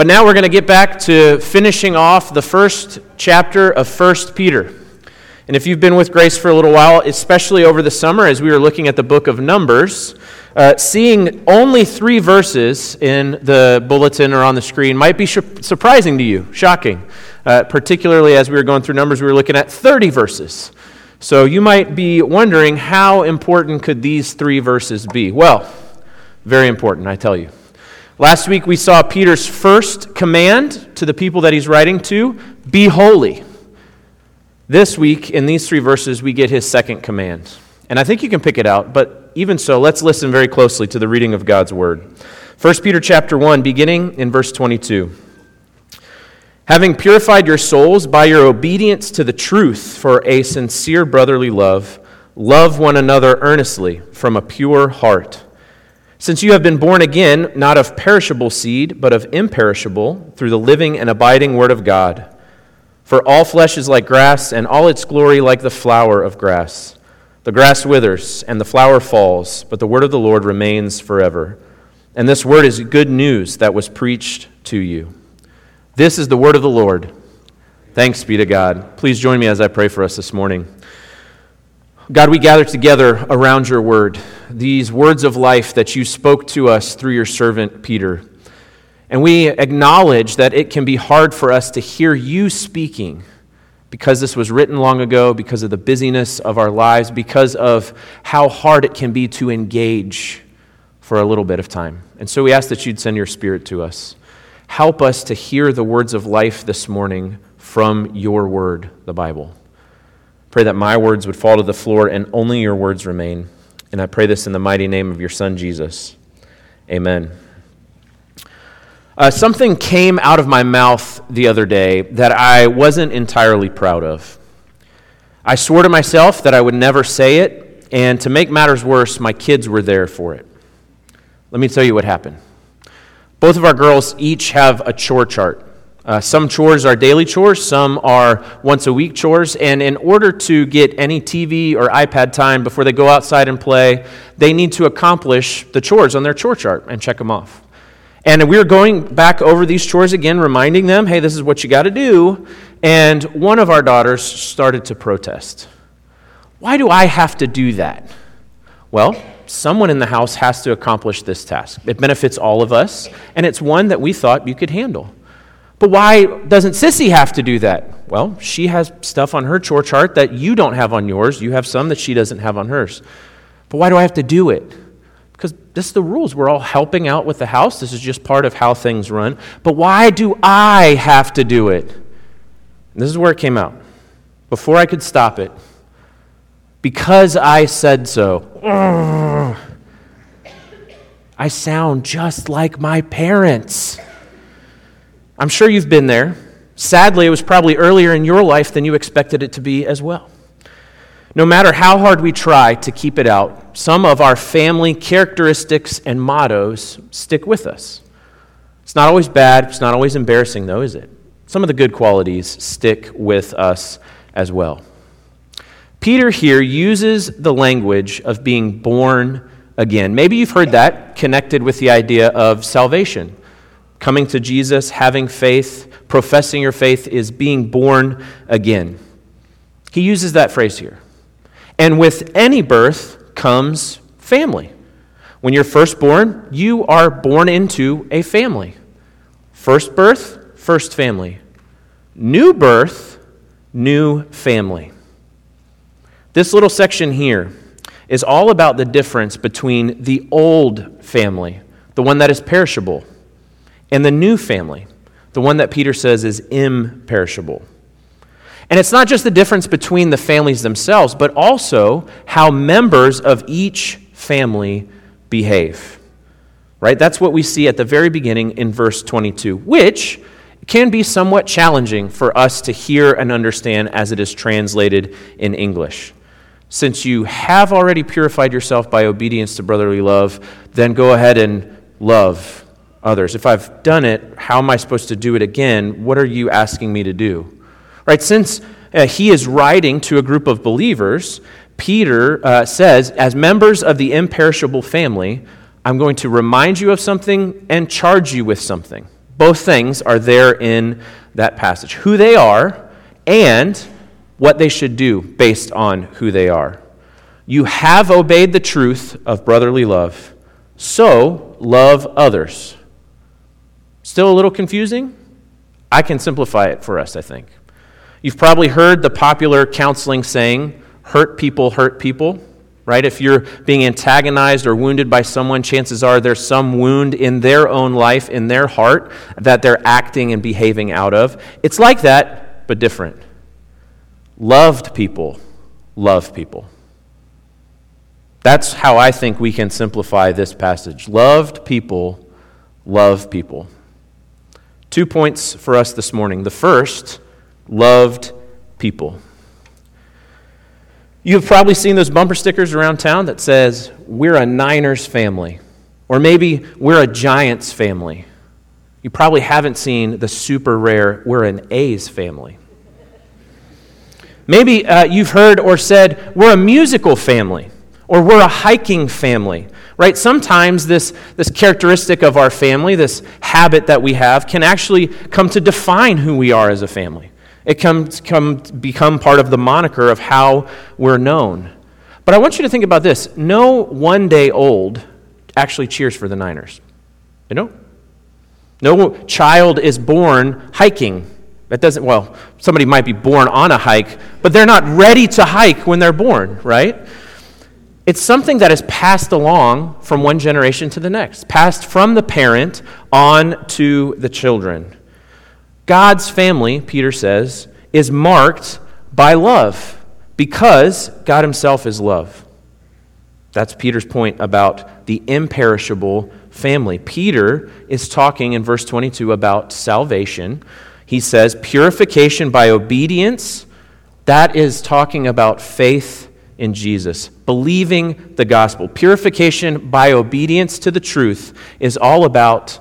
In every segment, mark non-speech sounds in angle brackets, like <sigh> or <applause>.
But now we're going to get back to finishing off the first chapter of 1 Peter. And if you've been with Grace for a little while, especially over the summer as we were looking at the book of Numbers, uh, seeing only three verses in the bulletin or on the screen might be sh- surprising to you, shocking. Uh, particularly as we were going through Numbers, we were looking at 30 verses. So you might be wondering how important could these three verses be? Well, very important, I tell you. Last week we saw Peter's first command to the people that he's writing to be holy. This week, in these three verses, we get his second command. And I think you can pick it out, but even so, let's listen very closely to the reading of God's word. 1 Peter chapter 1, beginning in verse 22. Having purified your souls by your obedience to the truth for a sincere brotherly love, love one another earnestly from a pure heart. Since you have been born again, not of perishable seed, but of imperishable, through the living and abiding Word of God. For all flesh is like grass, and all its glory like the flower of grass. The grass withers and the flower falls, but the word of the Lord remains forever. And this word is good news that was preached to you. This is the word of the Lord. Thanks be to God. Please join me as I pray for us this morning. God, we gather together around your word, these words of life that you spoke to us through your servant Peter. And we acknowledge that it can be hard for us to hear you speaking because this was written long ago, because of the busyness of our lives, because of how hard it can be to engage for a little bit of time. And so we ask that you'd send your spirit to us. Help us to hear the words of life this morning from your word, the Bible. Pray that my words would fall to the floor and only your words remain. And I pray this in the mighty name of your Son, Jesus. Amen. Uh, something came out of my mouth the other day that I wasn't entirely proud of. I swore to myself that I would never say it, and to make matters worse, my kids were there for it. Let me tell you what happened. Both of our girls each have a chore chart. Uh, some chores are daily chores, some are once a week chores, and in order to get any TV or iPad time before they go outside and play, they need to accomplish the chores on their chore chart and check them off. And we were going back over these chores again, reminding them, hey, this is what you got to do. And one of our daughters started to protest. Why do I have to do that? Well, someone in the house has to accomplish this task. It benefits all of us, and it's one that we thought you could handle. But why doesn't Sissy have to do that? Well, she has stuff on her chore chart that you don't have on yours. You have some that she doesn't have on hers. But why do I have to do it? because this is the rules. We're all helping out with the house. This is just part of how things run. But why do I have to do it? And this is where it came out. Before I could stop it, because I said so. I sound just like my parents. I'm sure you've been there. Sadly, it was probably earlier in your life than you expected it to be as well. No matter how hard we try to keep it out, some of our family characteristics and mottos stick with us. It's not always bad, it's not always embarrassing, though, is it? Some of the good qualities stick with us as well. Peter here uses the language of being born again. Maybe you've heard that connected with the idea of salvation. Coming to Jesus, having faith, professing your faith is being born again. He uses that phrase here. And with any birth comes family. When you're first born, you are born into a family. First birth, first family. New birth, new family. This little section here is all about the difference between the old family, the one that is perishable, and the new family, the one that Peter says is imperishable. And it's not just the difference between the families themselves, but also how members of each family behave. Right? That's what we see at the very beginning in verse 22, which can be somewhat challenging for us to hear and understand as it is translated in English. Since you have already purified yourself by obedience to brotherly love, then go ahead and love others. If I've done it, how am I supposed to do it again? What are you asking me to do? Right? Since uh, he is writing to a group of believers, Peter uh, says, as members of the imperishable family, I'm going to remind you of something and charge you with something, Both things are there in that passage who they are and what they should do based on who they are. You have obeyed the truth of brotherly love, so love others. Still a little confusing? I can simplify it for us, I think. You've probably heard the popular counseling saying, hurt people hurt people, right? If you're being antagonized or wounded by someone, chances are there's some wound in their own life, in their heart, that they're acting and behaving out of. It's like that, but different. Loved people love people. That's how I think we can simplify this passage. Loved people love people. Two points for us this morning. The first, loved people. You've probably seen those bumper stickers around town that says, We're a Niners family. Or maybe we're a Giants family. You probably haven't seen the super rare, We're an A's family. Maybe uh, you've heard or said, We're a musical family. Or we're a hiking family right? Sometimes this, this characteristic of our family, this habit that we have, can actually come to define who we are as a family. It comes come become part of the moniker of how we're known. But I want you to think about this. No one day old actually cheers for the Niners. You know? No child is born hiking. That doesn't, well, somebody might be born on a hike, but they're not ready to hike when they're born, right? It's something that is passed along from one generation to the next, passed from the parent on to the children. God's family, Peter says, is marked by love because God Himself is love. That's Peter's point about the imperishable family. Peter is talking in verse 22 about salvation. He says, purification by obedience. That is talking about faith in Jesus, believing the gospel. Purification by obedience to the truth is all about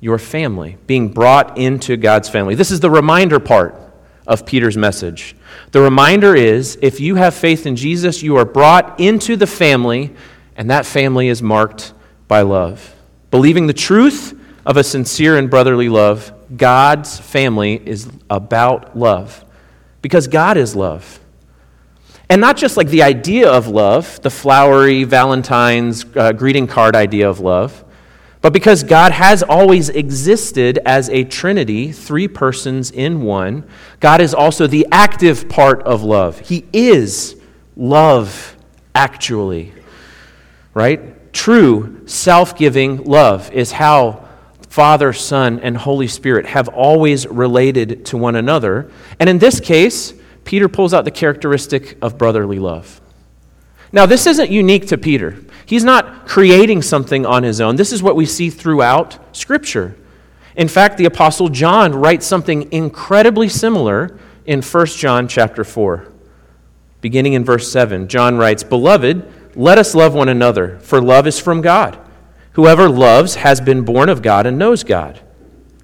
your family, being brought into God's family. This is the reminder part of Peter's message. The reminder is if you have faith in Jesus, you are brought into the family, and that family is marked by love. Believing the truth of a sincere and brotherly love, God's family is about love because God is love. And not just like the idea of love, the flowery Valentine's uh, greeting card idea of love, but because God has always existed as a Trinity, three persons in one, God is also the active part of love. He is love, actually. Right? True self giving love is how Father, Son, and Holy Spirit have always related to one another. And in this case, Peter pulls out the characteristic of brotherly love. Now, this isn't unique to Peter. He's not creating something on his own. This is what we see throughout Scripture. In fact, the apostle John writes something incredibly similar in 1 John chapter 4. Beginning in verse 7, John writes, "Beloved, let us love one another, for love is from God. Whoever loves has been born of God and knows God.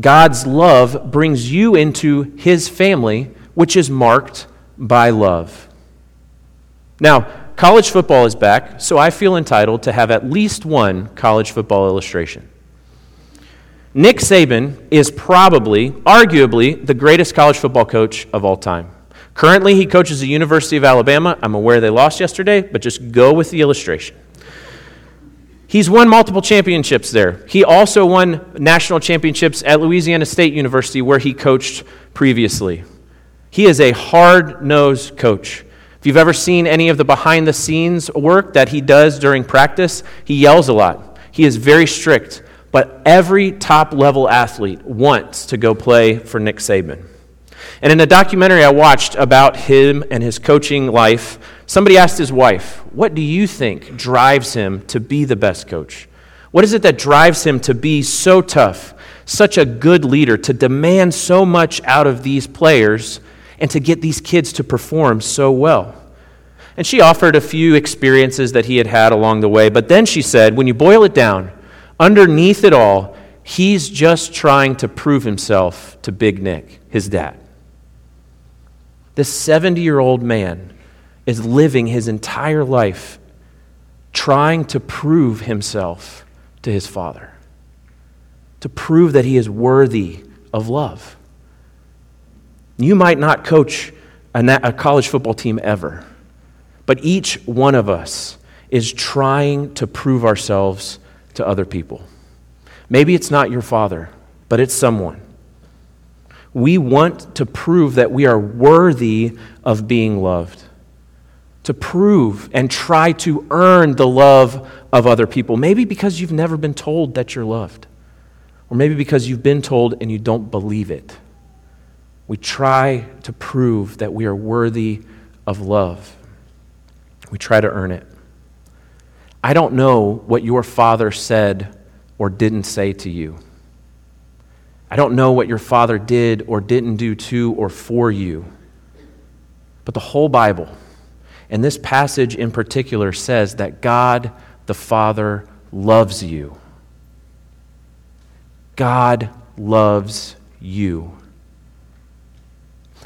God's love brings you into his family, which is marked by love. Now, college football is back, so I feel entitled to have at least one college football illustration. Nick Saban is probably, arguably, the greatest college football coach of all time. Currently, he coaches the University of Alabama. I'm aware they lost yesterday, but just go with the illustration. He's won multiple championships there. He also won national championships at Louisiana State University, where he coached previously. He is a hard nosed coach. If you've ever seen any of the behind the scenes work that he does during practice, he yells a lot. He is very strict, but every top level athlete wants to go play for Nick Saban. And in a documentary I watched about him and his coaching life, somebody asked his wife, What do you think drives him to be the best coach? What is it that drives him to be so tough, such a good leader, to demand so much out of these players, and to get these kids to perform so well? And she offered a few experiences that he had had along the way, but then she said, when you boil it down, underneath it all, he's just trying to prove himself to Big Nick, his dad. This 70 year old man is living his entire life trying to prove himself to his Father, to prove that he is worthy of love. You might not coach a, college football team ever, but each one of us is trying to prove ourselves to other people. Maybe it's not your father, but it's someone. We want to prove that we are worthy of being loved to prove and try to earn the love of other people. Maybe because you've never been told that you're loved, or maybe because you've been told and you don't believe it. We try to prove that we are worthy of love. We try to earn it. I don't know what your father said or didn't say to you. I don't know what your father did or didn't do to or for you. But the whole Bible, and this passage in particular says that God the Father loves you. God loves you.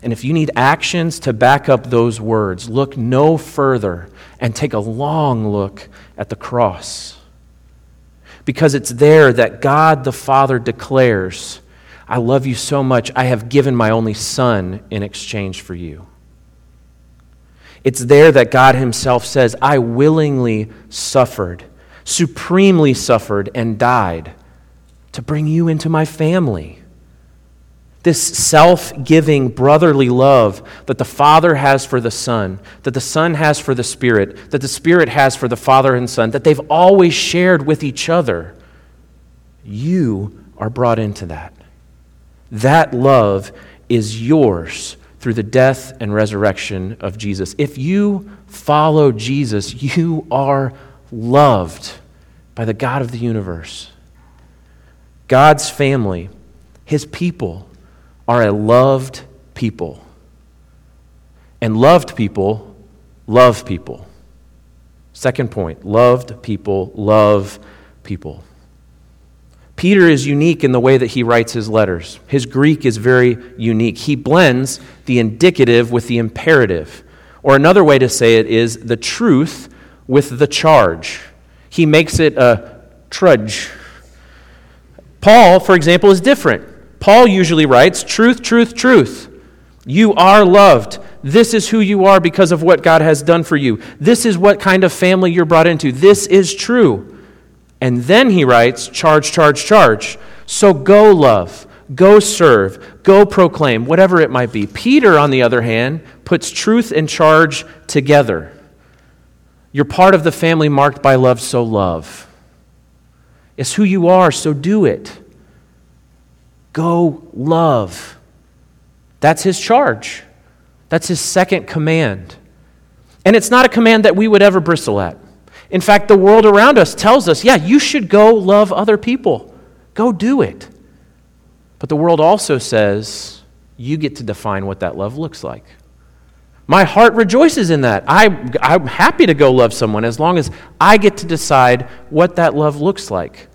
And if you need actions to back up those words, look no further and take a long look at the cross. Because it's there that God the Father declares, I love you so much, I have given my only Son in exchange for you. It's there that God Himself says, I willingly suffered, supremely suffered, and died to bring you into my family. This self giving brotherly love that the Father has for the Son, that the Son has for the Spirit, that the Spirit has for the Father and Son, that they've always shared with each other, you are brought into that. That love is yours through the death and resurrection of Jesus. If you follow Jesus, you are loved by the God of the universe. God's family, his people, are a loved people. And loved people love people. Second point loved people love people. Peter is unique in the way that he writes his letters. His Greek is very unique. He blends the indicative with the imperative. Or another way to say it is the truth with the charge. He makes it a trudge. Paul, for example, is different. Paul usually writes truth, truth, truth. You are loved. This is who you are because of what God has done for you. This is what kind of family you're brought into. This is true. And then he writes, charge, charge, charge. So go love, go serve, go proclaim, whatever it might be. Peter, on the other hand, puts truth and charge together. You're part of the family marked by love, so love. It's who you are, so do it. Go love. That's his charge. That's his second command. And it's not a command that we would ever bristle at. In fact, the world around us tells us, yeah, you should go love other people. Go do it. But the world also says, you get to define what that love looks like. My heart rejoices in that. I, I'm happy to go love someone as long as I get to decide what that love looks like.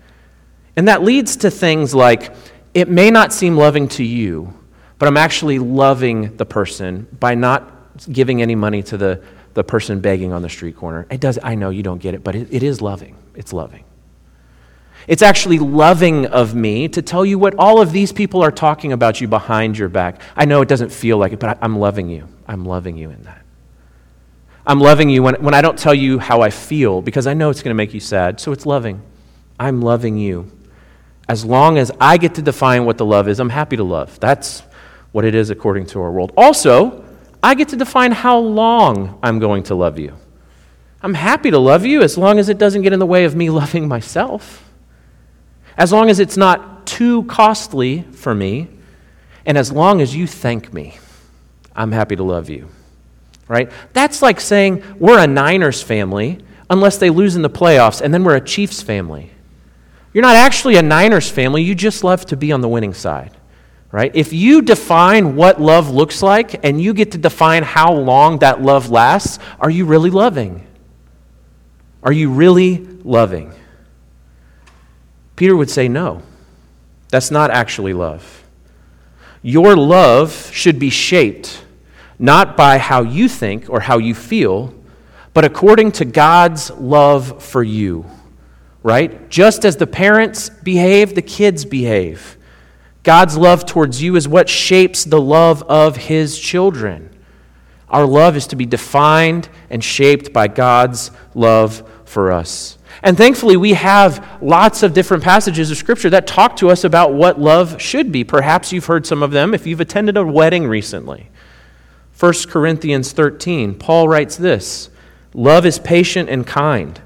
And that leads to things like it may not seem loving to you, but I'm actually loving the person by not giving any money to the the person begging on the street corner. It does, I know you don't get it, but it, it is loving. It's loving. It's actually loving of me to tell you what all of these people are talking about you behind your back. I know it doesn't feel like it, but I, am loving you. I'm loving you in that. I'm loving you when, when I don't tell you how I feel because I know it's going to make you sad, so it's loving. I'm loving you. As long as I get to define what the love is, I'm happy to love. That's what it is according to our world. Also, I get to define how long I'm going to love you. I'm happy to love you as long as it doesn't get in the way of me <laughs> loving myself. As long as it's not too costly for me, and as long as you thank me, I'm happy to love you. Right? That's like saying we're a Niners family unless they lose in the playoffs, and then we're a Chiefs family. You're not actually a Niners family, you just love to be on the winning side. Right? If you define what love looks like and you get to define how long that love lasts, are you really loving? Are you really loving? Peter would say, no. That's not actually love. Your love should be shaped not by how you think or how you feel, but according to God's love for you, right? Just as the parents behave, the kids behave. God's love towards you is what shapes the love of his children. Our love is to be defined and shaped by God's love for us. And thankfully, we have lots of different passages of Scripture that talk to us about what love should be. Perhaps you've heard some of them if you've attended a wedding recently. 1 Corinthians 13, Paul writes this Love is patient and kind.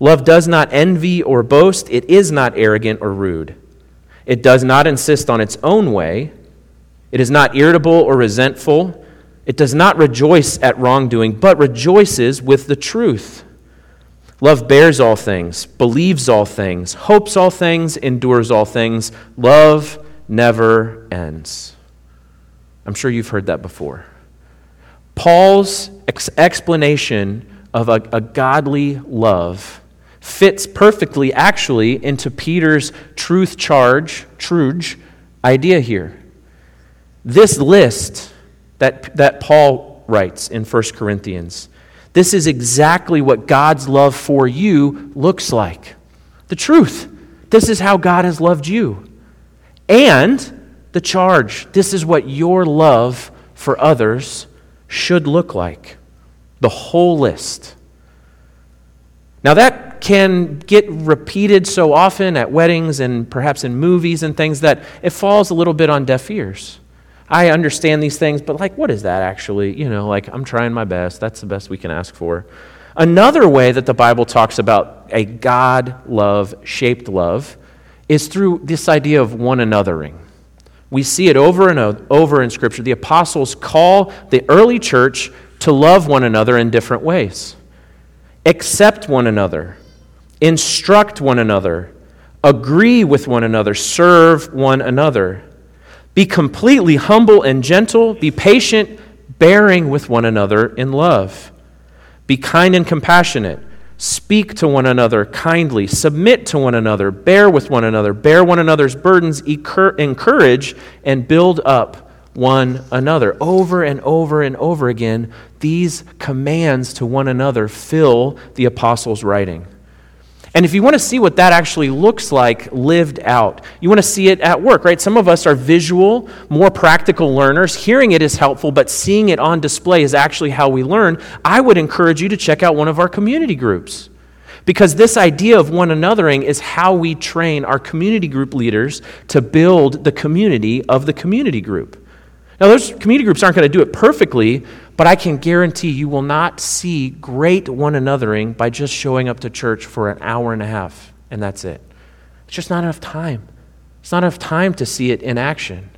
Love does not envy or boast. It is not arrogant or rude. It does not insist on its own way. It is not irritable or resentful. It does not rejoice at wrongdoing, but rejoices with the truth. Love bears all things, believes all things, hopes all things, endures all things. Love never ends. I'm sure you've heard that before. Paul's ex- explanation of a, a godly love fits perfectly, actually, into Peter's truth charge, truge idea here. This list that, that Paul writes in 1 Corinthians, this is exactly what God's love for you looks like. The truth. This is how God has loved you. And the charge. This is what your love for others should look like. The whole list. Now, that can get repeated so often at weddings and perhaps in movies and things that it falls a little bit on deaf ears. I understand these things, but like, what is that actually? You know, like, I'm trying my best. That's the best we can ask for. Another way that the Bible talks about a God love, shaped love, is through this idea of one anothering. We see it over and over in Scripture. The apostles call the early church to love one another in different ways accept one another, instruct one another, agree with one another, serve one another. Be completely humble and gentle, be patient, bearing with one another in love. Be kind and compassionate. Speak to one another kindly. Submit to one another. Bear with one another. Bear one another's burdens. Encourage and build up one another. Over and over and over again, these commands to one another fill the apostles' writing. And if you want to see what that actually looks like lived out, you want to see it at work, right? Some of us are visual, more practical learners. Hearing it is helpful, but seeing it on display is actually how we learn. I would encourage you to check out one of our community groups. Because this idea of one anothering is how we train our community group leaders to build the community of the community group. Now, those community groups aren't going to do it perfectly, but I can guarantee you will not see great one anothering by just showing up to church for an hour and a half, and that's it. It's just not enough time. It's not enough time to see it in action.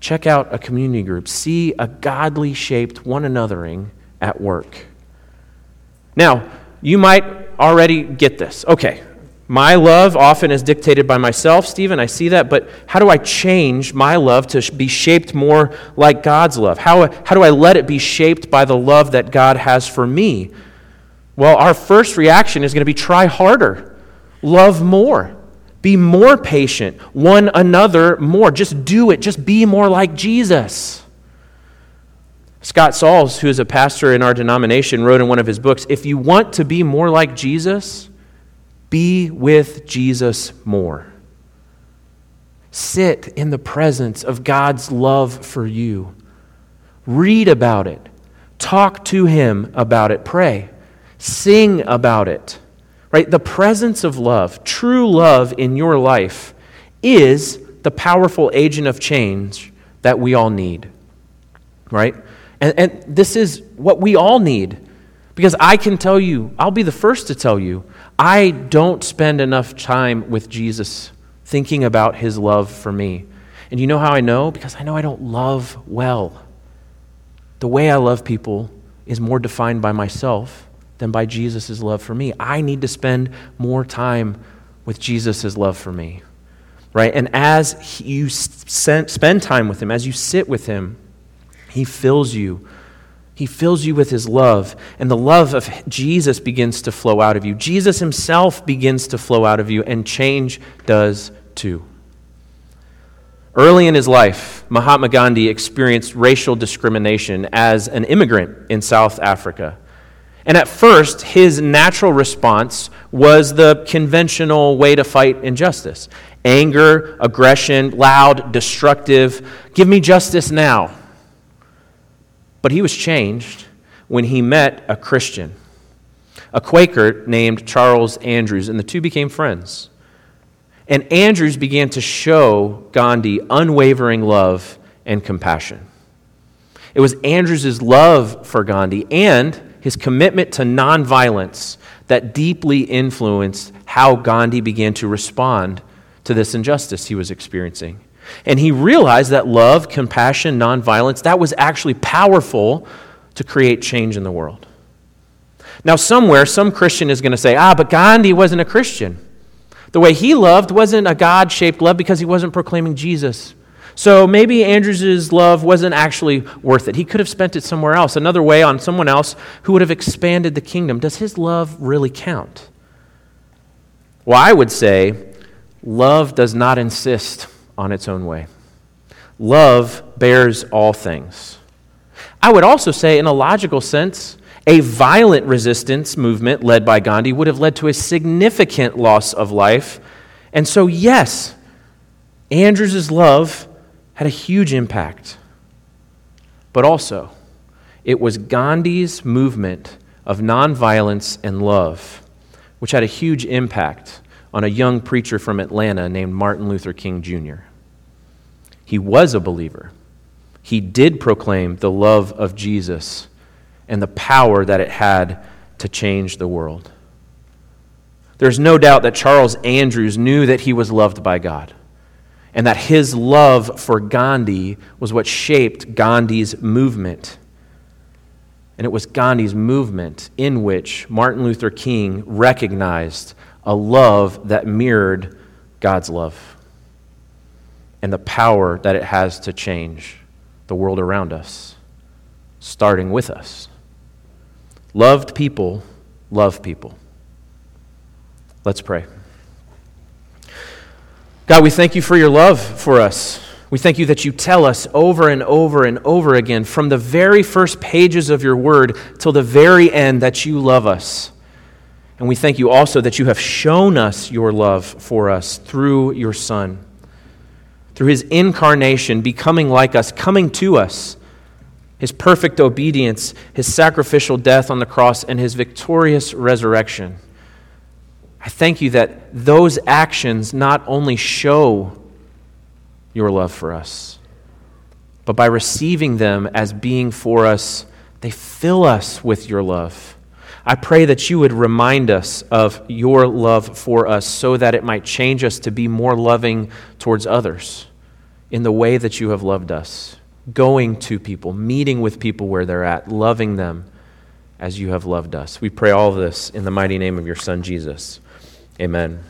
Check out a community group. See a godly shaped one anothering at work. Now, you might already get this. Okay, my love often is dictated by myself, Stephen. I see that. But how do I change my love to be shaped more like God's love? How, how do I let it be shaped by the love that God has for me? Well, our first reaction is going to be try harder, love more, be more patient, one another more. Just do it. Just be more like Jesus. Scott Sauls, who is a pastor in our denomination, wrote in one of his books if you want to be more like Jesus, be with Jesus more. Sit in the presence of God's love for you. Read about it. Talk to Him about it. Pray. Sing about it. Right? The presence of love, true love in your life, is the powerful agent of change that we all need. Right? And, and this is what we all need. Because I can tell you, I'll be the first to tell you, I don't spend enough time with Jesus thinking about his love for me. And you know how I know? Because I know I don't love well. The way I love people is more defined by myself than by Jesus' love for me. I need to spend more time with Jesus' love for me. Right? And as you spend time with him, as you sit with him, he fills you. He fills you with his love, and the love of Jesus begins to flow out of you. Jesus himself begins to flow out of you, and change does too. Early in his life, Mahatma Gandhi experienced racial discrimination as an immigrant in South Africa. And at first, his natural response was the conventional way to fight injustice anger, aggression, loud, destructive. Give me justice now. But he was changed when he met a Christian, a Quaker named Charles Andrews, and the two became friends. And Andrews began to show Gandhi unwavering love and compassion. It was Andrews' love for Gandhi and his commitment to nonviolence that deeply influenced how Gandhi began to respond to this injustice he was experiencing. And he realized that love, compassion, nonviolence, that was actually powerful to create change in the world. Now, somewhere, some Christian is going to say, ah, but Gandhi wasn't a Christian. The way he loved wasn't a God shaped love because he wasn't proclaiming Jesus. So maybe Andrews' love wasn't actually worth it. He could have spent it somewhere else, another way on someone else who would have expanded the kingdom. Does his love really count? Well, I would say love does not insist on its own way. Love bears all things. I would also say, in a logical sense, a violent resistance movement led by Gandhi would have led to a significant loss of life. And so, yes, Andrews' love had a huge impact. But also, it was Gandhi's movement of nonviolence and love which had a huge impact on a young preacher from Atlanta named Martin Luther King Jr. He was a believer. He did proclaim the love of Jesus and the power that it had to change the world. There's no doubt that Charles Andrews knew that he was loved by God and that his love for Gandhi was what shaped Gandhi's movement. And it was Gandhi's movement in which Martin Luther King recognized a love that mirrored God's love and the power that it has to change the world around us, starting with us. Loved people love people. Let's pray. God, we thank you for your love for us. We thank you that you tell us over and over and over again, from the very first pages of your word till the very end, that you love us. And we thank you also that you have shown us your love for us through your Son, through his incarnation, becoming like us, coming to us, his perfect obedience, his sacrificial death on the cross, and his victorious resurrection. I thank you that those actions not only show your love for us, but by receiving them as being for us, they fill us with your love. I pray that you would remind us of your love for us so that it might change us to be more loving towards others in the way that you have loved us, going to people, meeting with people where they're at, loving them as you have loved us. We pray all this in the mighty name of your Son, Jesus. Amen.